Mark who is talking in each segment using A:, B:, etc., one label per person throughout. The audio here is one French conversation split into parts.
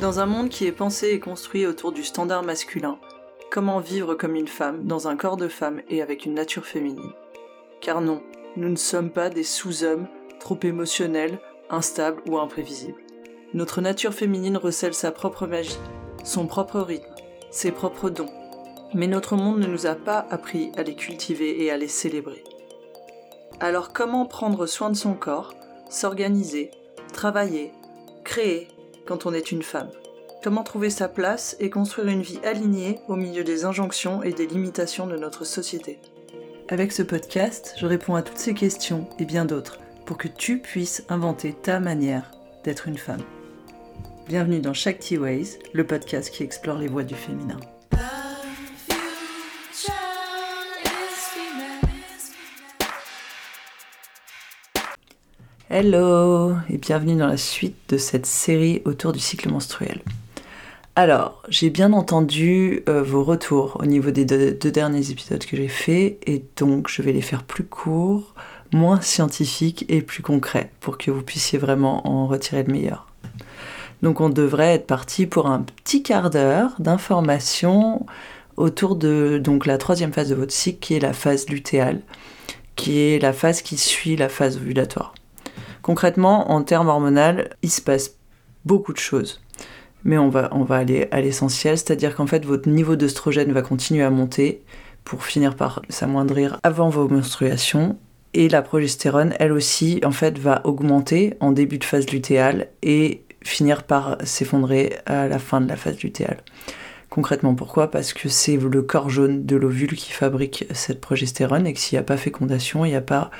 A: Dans un monde qui est pensé et construit autour du standard masculin, comment vivre comme une femme dans un corps de femme et avec une nature féminine? Car non, nous ne sommes pas des sous-hommes trop émotionnels, instables ou imprévisibles. Notre nature féminine recèle sa propre magie, son propre rythme, ses propres dons. Mais notre monde ne nous a pas appris à les cultiver et à les célébrer. Alors comment prendre soin de son corps, s'organiser, travailler, créer? Quand on est une femme Comment trouver sa place et construire une vie alignée au milieu des injonctions et des limitations de notre société? Avec ce podcast, je réponds à toutes ces questions et bien d'autres pour que tu puisses inventer ta manière d'être une femme. Bienvenue dans Shakti Ways, le podcast qui explore les voies du féminin. Hello et bienvenue dans la suite de cette série autour du cycle menstruel. Alors, j'ai bien entendu euh, vos retours au niveau des deux, derniers épisodes que j'ai faits, et donc je vais les faire plus courts, moins scientifiques et plus concrets, pour que vous puissiez vraiment en retirer le meilleur. Donc on devrait être parti pour un petit quart d'heure d'informations autour de donc la troisième phase de votre cycle, qui est la phase lutéale, qui est la phase qui suit la phase ovulatoire. Concrètement, en termes hormonaux, il se passe beaucoup de choses mais on va, on va aller à l'essentiel, c'est-à-dire qu'en fait votre niveau d'œstrogène va continuer à monter pour finir par s'amoindrir avant vos menstruations. Et la progestérone, elle aussi, en fait, va augmenter en début de phase lutéale et finir par s'effondrer à la fin de la phase lutéale. Concrètement, pourquoi? Parce que c'est le corps jaune de l'ovule qui fabrique cette progestérone et que s'il n'y a pas fécondation, il n'y a pas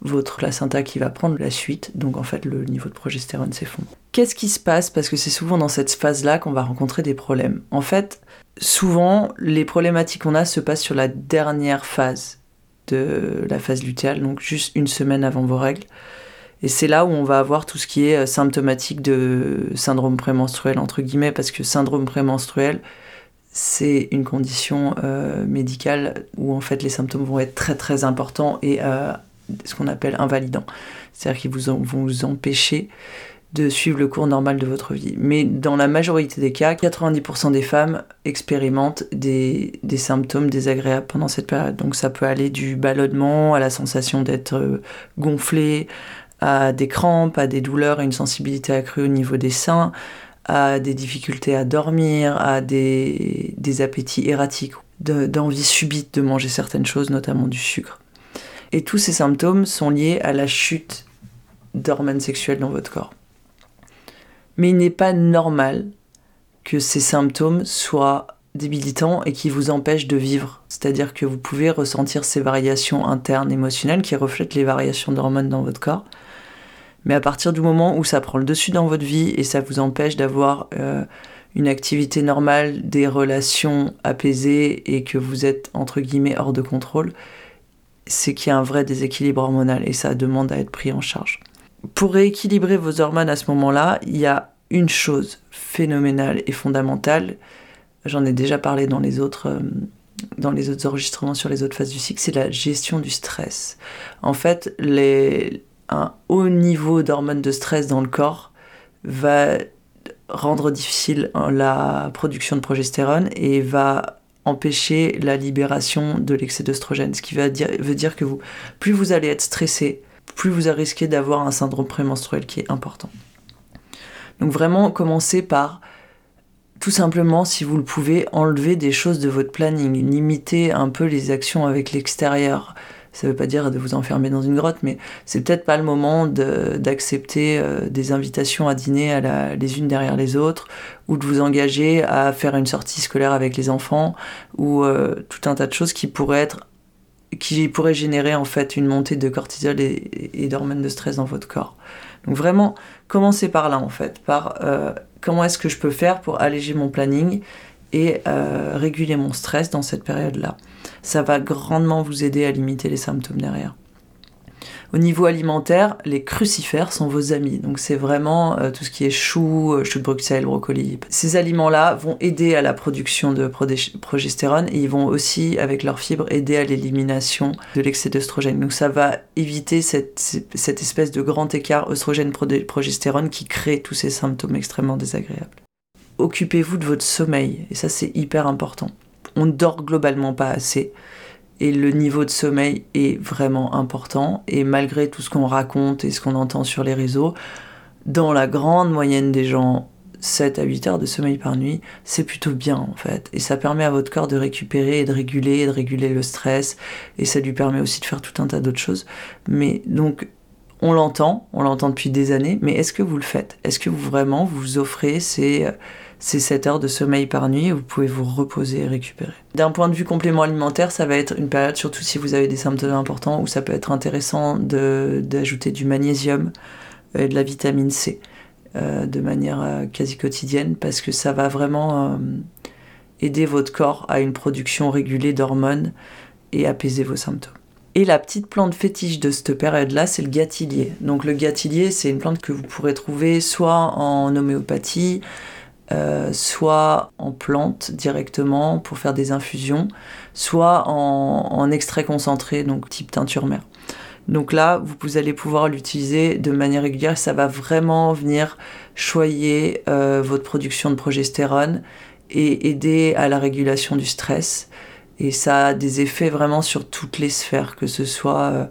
A: votre placenta qui va prendre la suite, donc en fait le niveau de progestérone s'effondre. Qu'est-ce qui se passe? Parce que c'est souvent dans cette phase-là qu'on va rencontrer des problèmes. En fait, souvent les problématiques qu'on a se passent sur la dernière phase de la phase lutéale, donc juste une semaine avant vos règles. Et c'est là où on va avoir tout ce qui est euh, symptomatique de syndrome prémenstruel, entre guillemets, parce que syndrome prémenstruel, c'est une condition euh, médicale où en fait les symptômes vont être très très importants et euh, ce qu'on appelle invalidant. C'est-à-dire qu'ils vous vont vous empêcher de suivre le cours normal de votre vie. Mais dans la majorité des cas, 90% des femmes expérimentent des, des, symptômes désagréables pendant cette période. Donc ça peut aller du ballonnement à la sensation d'être euh, gonflé, à des crampes, à des douleurs, à une sensibilité accrue au niveau des seins, à des difficultés à dormir, à des, des appétits erratiques, d'envie subite de manger certaines choses, notamment du sucre. Et tous ces symptômes sont liés à la chute d'hormones sexuelles dans votre corps. Mais il n'est pas normal que ces symptômes soient débilitants et qui vous empêchent de vivre. C'est-à-dire que vous pouvez ressentir ces variations internes émotionnelles qui reflètent les variations d'hormones dans votre corps. Mais à partir du moment où ça prend le dessus dans votre vie et ça vous empêche d'avoir euh, une activité normale, des relations apaisées et que vous êtes entre guillemets hors de contrôle, c'est qu'il y a un vrai déséquilibre hormonal et ça demande à être pris en charge. Pour rééquilibrer vos hormones à ce moment-là, il y a une chose phénoménale et fondamentale, j'en ai déjà parlé dans les autres, euh, dans les autres enregistrements sur les autres phases du cycle, c'est la gestion du stress. En fait, un haut niveau d'hormones de stress dans le corps va rendre difficile la production de progestérone et va empêcher la libération de l'excès d'œstrogène. Ce qui veut dire, que plus vous allez être stressé, plus vous allez risquer d'avoir un syndrome prémenstruel qui est important. Donc vraiment, commencez par tout simplement, si vous le pouvez, enlever des choses de votre planning, limiter un peu les actions avec l'extérieur. Ça ne veut pas dire de vous enfermer dans une grotte, mais c'est peut-être pas le moment d'accepter euh, des invitations à dîner les unes derrière les autres, ou de vous engager à faire une sortie scolaire avec les enfants, ou euh, tout un tas de choses qui pourraient être qui générer en fait une montée de cortisol et, et d'hormones de stress dans votre corps. Donc vraiment, commencez par là en fait, par euh, comment est-ce que je peux faire pour alléger mon planning et réguler mon stress dans cette période-là ça va grandement vous aider à limiter les symptômes derrière. Au niveau alimentaire, les crucifères sont vos amis. Donc c'est vraiment euh, tout ce qui est chou, euh, chou de Bruxelles, brocoli. Ces aliments-là vont aider à la production de progestérone et ils vont aussi, avec leurs fibres, aider à l'élimination de l'excès d'œstrogène. Donc ça va éviter cette, cette espèce de grand écart œstrogène-progestérone qui crée tous ces symptômes extrêmement désagréables. Occupez-vous de votre sommeil. Et ça, c'est hyper important. On ne dort globalement pas assez. Et le niveau de sommeil est vraiment important. Et malgré tout ce qu'on raconte et ce qu'on entend sur les réseaux, dans la grande moyenne des gens, 7 à 8 heures de sommeil par nuit, c'est plutôt bien en fait. Et ça permet à votre corps de récupérer et de réguler, et de réguler le stress. Et ça lui permet aussi de faire tout un tas d'autres choses. Mais donc, on l'entend, on l'entend depuis des années, mais est-ce que vous le faites? Est-ce que vous vraiment vous offrez ces, ces 7 heures de sommeil par nuit où vous pouvez vous reposer et récupérer D'un point de vue complément alimentaire, ça va être une période, surtout si vous avez des symptômes importants, où ça peut être intéressant d'ajouter du magnésium et de la vitamine C. Euh, de manière euh, quasi quotidienne parce que ça va vraiment euh, aider votre corps à une production régulée d'hormones et apaiser vos symptômes. Et la petite plante fétiche de cette période-là, c'est le gâtillier. Donc le gâtillier, c'est une plante que vous pourrez trouver soit en homéopathie, soit en plante directement pour faire des infusions, soit en, en extrait concentré, donc type teinture mère. Donc là, vous allez pouvoir l'utiliser de manière régulière. Ça va vraiment venir choyer euh, votre production de progestérone et aider à la régulation du stress. Et ça a des effets vraiment sur toutes les sphères, que ce soit euh,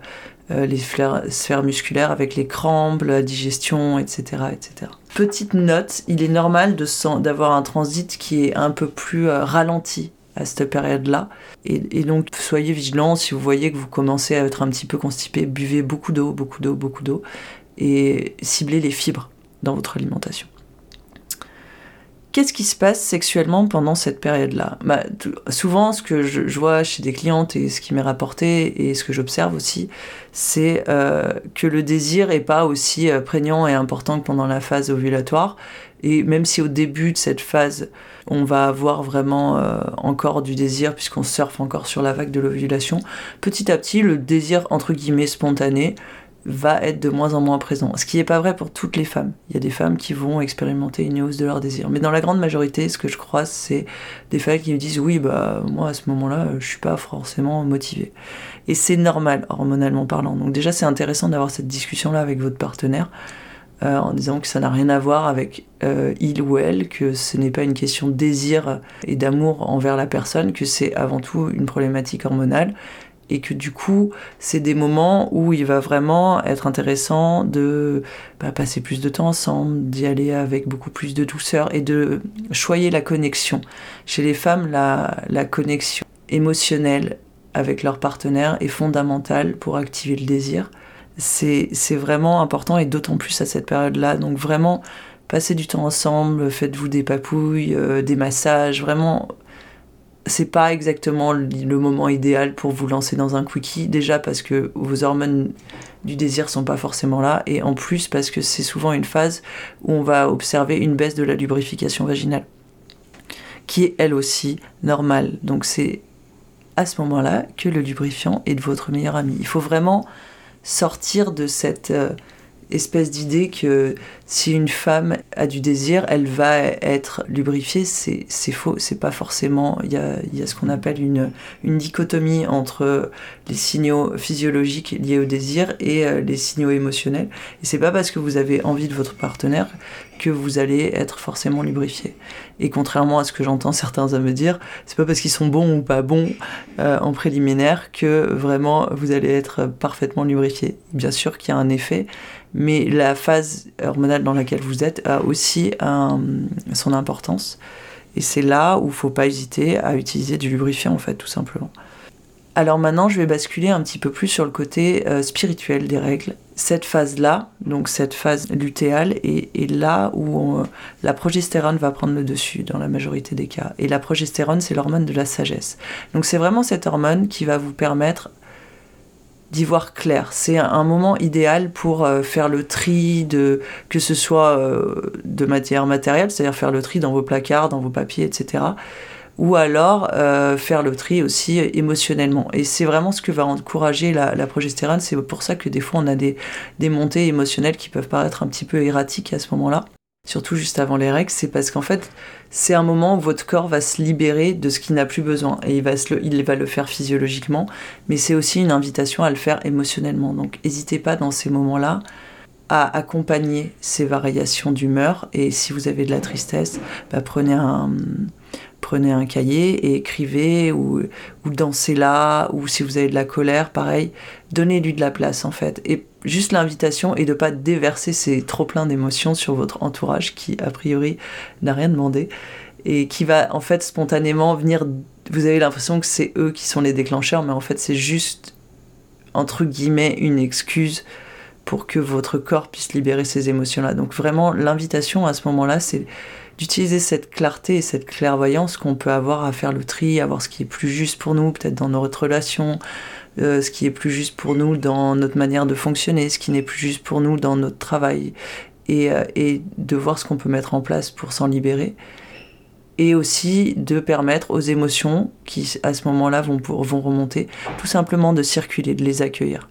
A: euh, les sphères musculaires avec les crampes, la digestion, etc. etc. Petite note, il est normal d'avoir un transit qui est un peu plus ralenti à cette période-là. Et, donc, soyez vigilants si vous voyez que vous commencez à être un petit peu constipé, buvez beaucoup d'eau, beaucoup d'eau, beaucoup d'eau, et ciblez les fibres dans votre alimentation. Qu'est-ce qui se passe sexuellement pendant cette période-là bah, Souvent, ce que je, vois chez des clientes et ce qui m'est rapporté et ce que j'observe aussi, c'est euh, que le désir n'est pas aussi euh, prégnant et important que pendant la phase ovulatoire. Et même si au début de cette phase, on va avoir vraiment euh, encore du désir puisqu'on surfe encore sur la vague de l'ovulation, petit à petit, le désir entre guillemets spontané va être de moins en moins présent. Ce qui n'est pas vrai pour toutes les femmes. Il y a des femmes qui vont expérimenter une hausse de leur désir. Mais dans la grande majorité, ce que je crois, c'est des femmes qui me disent oui, bah moi à ce moment-là, je suis pas forcément motivée. Et c'est normal, hormonalement parlant. Donc déjà, c'est intéressant d'avoir cette discussion-là avec votre partenaire euh, en disant que ça n'a rien à voir avec euh, il ou elle, que ce n'est pas une question de désir et d'amour envers la personne, que c'est avant tout une problématique hormonale et que du coup c'est des moments où il va vraiment être intéressant de bah, passer plus de temps ensemble, d'y aller avec beaucoup plus de douceur et de choyer la connexion. Chez les femmes, la, connexion émotionnelle avec leur partenaire est fondamentale pour activer le désir c'est vraiment important et d'autant plus à cette période-là. Donc vraiment, passez du temps ensemble, faites-vous des papouilles, euh, des massages, vraiment. C'est pas exactement le moment idéal pour vous lancer dans un quickie, déjà parce que vos hormones du désir sont pas forcément là, et en plus parce que c'est souvent une phase où on va observer une baisse de la lubrification vaginale, qui est elle aussi normale. Donc c'est à ce moment-là que le lubrifiant est de votre meilleur ami. Il faut vraiment sortir de cette euh, espèce d'idée que si une femme a du désir, elle va être lubrifiée, c'est faux. C'est pas forcément. Il y a, ce qu'on appelle une, une, dichotomie entre les signaux physiologiques liés au désir et euh, les signaux émotionnels. Et c'est pas parce que vous avez envie de votre partenaire que vous allez être forcément lubrifié. Et contrairement à ce que j'entends certains à me dire, c'est pas parce qu'ils sont bons ou pas bons euh, en préliminaire que vraiment vous allez être parfaitement lubrifié. Bien sûr qu'il y a un effet, mais la phase hormonale dans laquelle vous êtes a aussi son importance. Et c'est là où il faut pas hésiter à utiliser du lubrifiant en fait, tout simplement. Alors maintenant, je vais basculer un petit peu plus sur le côté euh, spirituel des règles. Cette phase-là, donc cette phase lutéale, est, là où la progestérone va prendre le dessus dans la majorité des cas. Et la progestérone, c'est l'hormone de la sagesse. Donc c'est vraiment cette hormone qui va vous permettre d'y voir clair. C'est un moment idéal pour euh, faire le tri de que ce soit euh, de matière matérielle, c'est-à-dire faire le tri dans vos placards, dans vos papiers, etc. Ou alors euh, faire le tri aussi émotionnellement. Et c'est vraiment ce que va encourager la, la progestérone. C'est pour ça que des fois on a des, des montées émotionnelles qui peuvent paraître un petit peu erratiques à ce moment-là surtout juste avant les règles, c'est parce qu'en fait, c'est un moment où votre corps va se libérer de ce qu'il n'a plus besoin. Et il va, le, faire physiologiquement, mais c'est aussi une invitation à le faire émotionnellement. Donc n'hésitez pas dans ces moments-là à accompagner ces variations d'humeur. Et si vous avez de la tristesse, bah, prenez un prenez un cahier et écrivez ou, dansez là, ou si vous avez de la colère, pareil, donnez-lui de la place en fait. Et juste l'invitation est de pas déverser ces trop plein d'émotions sur votre entourage qui a priori n'a rien demandé et qui va en fait spontanément venir. Vous avez l'impression que c'est eux qui sont les déclencheurs, mais en fait c'est juste entre guillemets une excuse pour que votre corps puisse libérer ces émotions-là. Donc vraiment l'invitation à ce moment-là, c'est d'utiliser cette clarté et cette clairvoyance qu'on peut avoir à faire le tri, à voir ce qui est plus juste pour nous, peut-être dans notre relation, euh, ce qui est plus juste pour nous dans notre manière de fonctionner, ce qui n'est plus juste pour nous dans notre travail, et, euh, et de voir ce qu'on peut mettre en place pour s'en libérer. Et aussi de permettre aux émotions qui à ce moment-là vont, vont remonter, tout simplement de circuler, de les accueillir.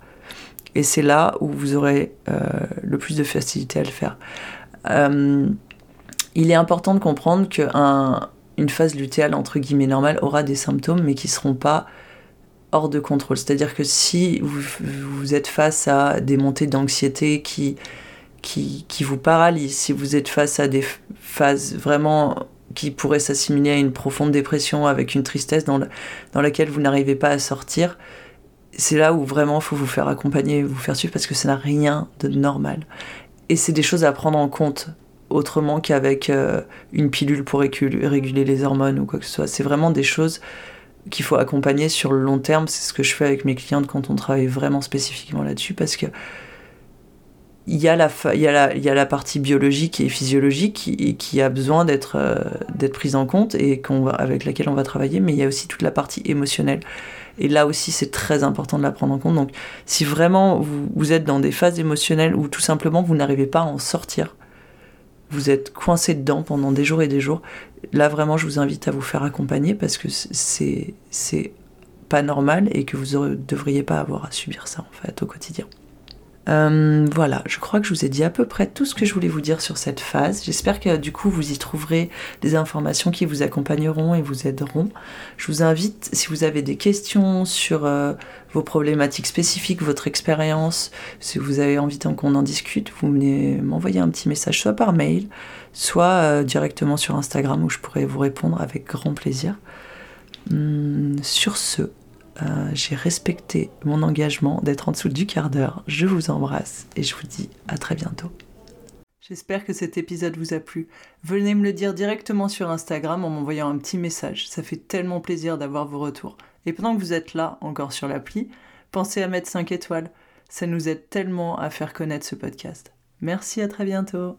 A: Et c'est là où vous aurez euh, le plus de facilité à le faire. Il est important de comprendre qu'une phase lutéale entre guillemets normale aura des symptômes, mais qui ne seront pas hors de contrôle. C'est-à-dire que si vous, êtes face à des montées d'anxiété qui, qui, qui, vous paralysent, si vous êtes face à des phases vraiment qui pourraient s'assimiler à une profonde dépression avec une tristesse dans, dans laquelle vous n'arrivez pas à sortir, c'est là où vraiment il faut vous faire accompagner, vous faire suivre parce que ça n'a rien de normal. Et c'est des choses à prendre en compte autrement qu'avec euh, une pilule pour réguler les hormones ou quoi que ce soit. C'est vraiment des choses qu'il faut accompagner sur le long terme. C'est ce que je fais avec mes clientes quand on travaille vraiment spécifiquement là-dessus parce que il y, a la, partie biologique et physiologique qui, a besoin d'être euh, d'être prise en compte et avec laquelle on va travailler, mais il y a aussi toute la partie émotionnelle. Et là aussi, c'est très important de la prendre en compte. Donc, si vraiment vous, vous êtes dans des phases émotionnelles où tout simplement vous n'arrivez pas à en sortir, vous êtes coincé dedans pendant des jours et des jours, là vraiment je vous invite à vous faire accompagner parce que c'est pas normal et que vous ne devriez pas avoir à subir ça en fait au quotidien. Euh, voilà, je crois que je vous ai dit à peu près tout ce que je voulais vous dire sur cette phase. J'espère que du coup vous y trouverez des informations qui vous accompagneront et vous aideront. Je vous invite, si vous avez des questions sur euh, vos problématiques spécifiques, votre expérience, si vous avez envie qu'on en discute, vous venez m'envoyer un petit message soit par mail, soit euh, directement sur Instagram où je pourrais vous répondre avec grand plaisir. Hum, sur ce, euh, j'ai respecté mon engagement d'être en dessous du quart d'heure. Je vous embrasse et je vous dis à très bientôt. J'espère que cet épisode vous a plu. Venez me le dire directement sur Instagram en m'envoyant un petit message. Ça fait tellement plaisir d'avoir vos retours. Et pendant que vous êtes là, encore sur l'appli, pensez à mettre 5 étoiles. Ça nous aide tellement à faire connaître ce podcast. Merci, à très bientôt.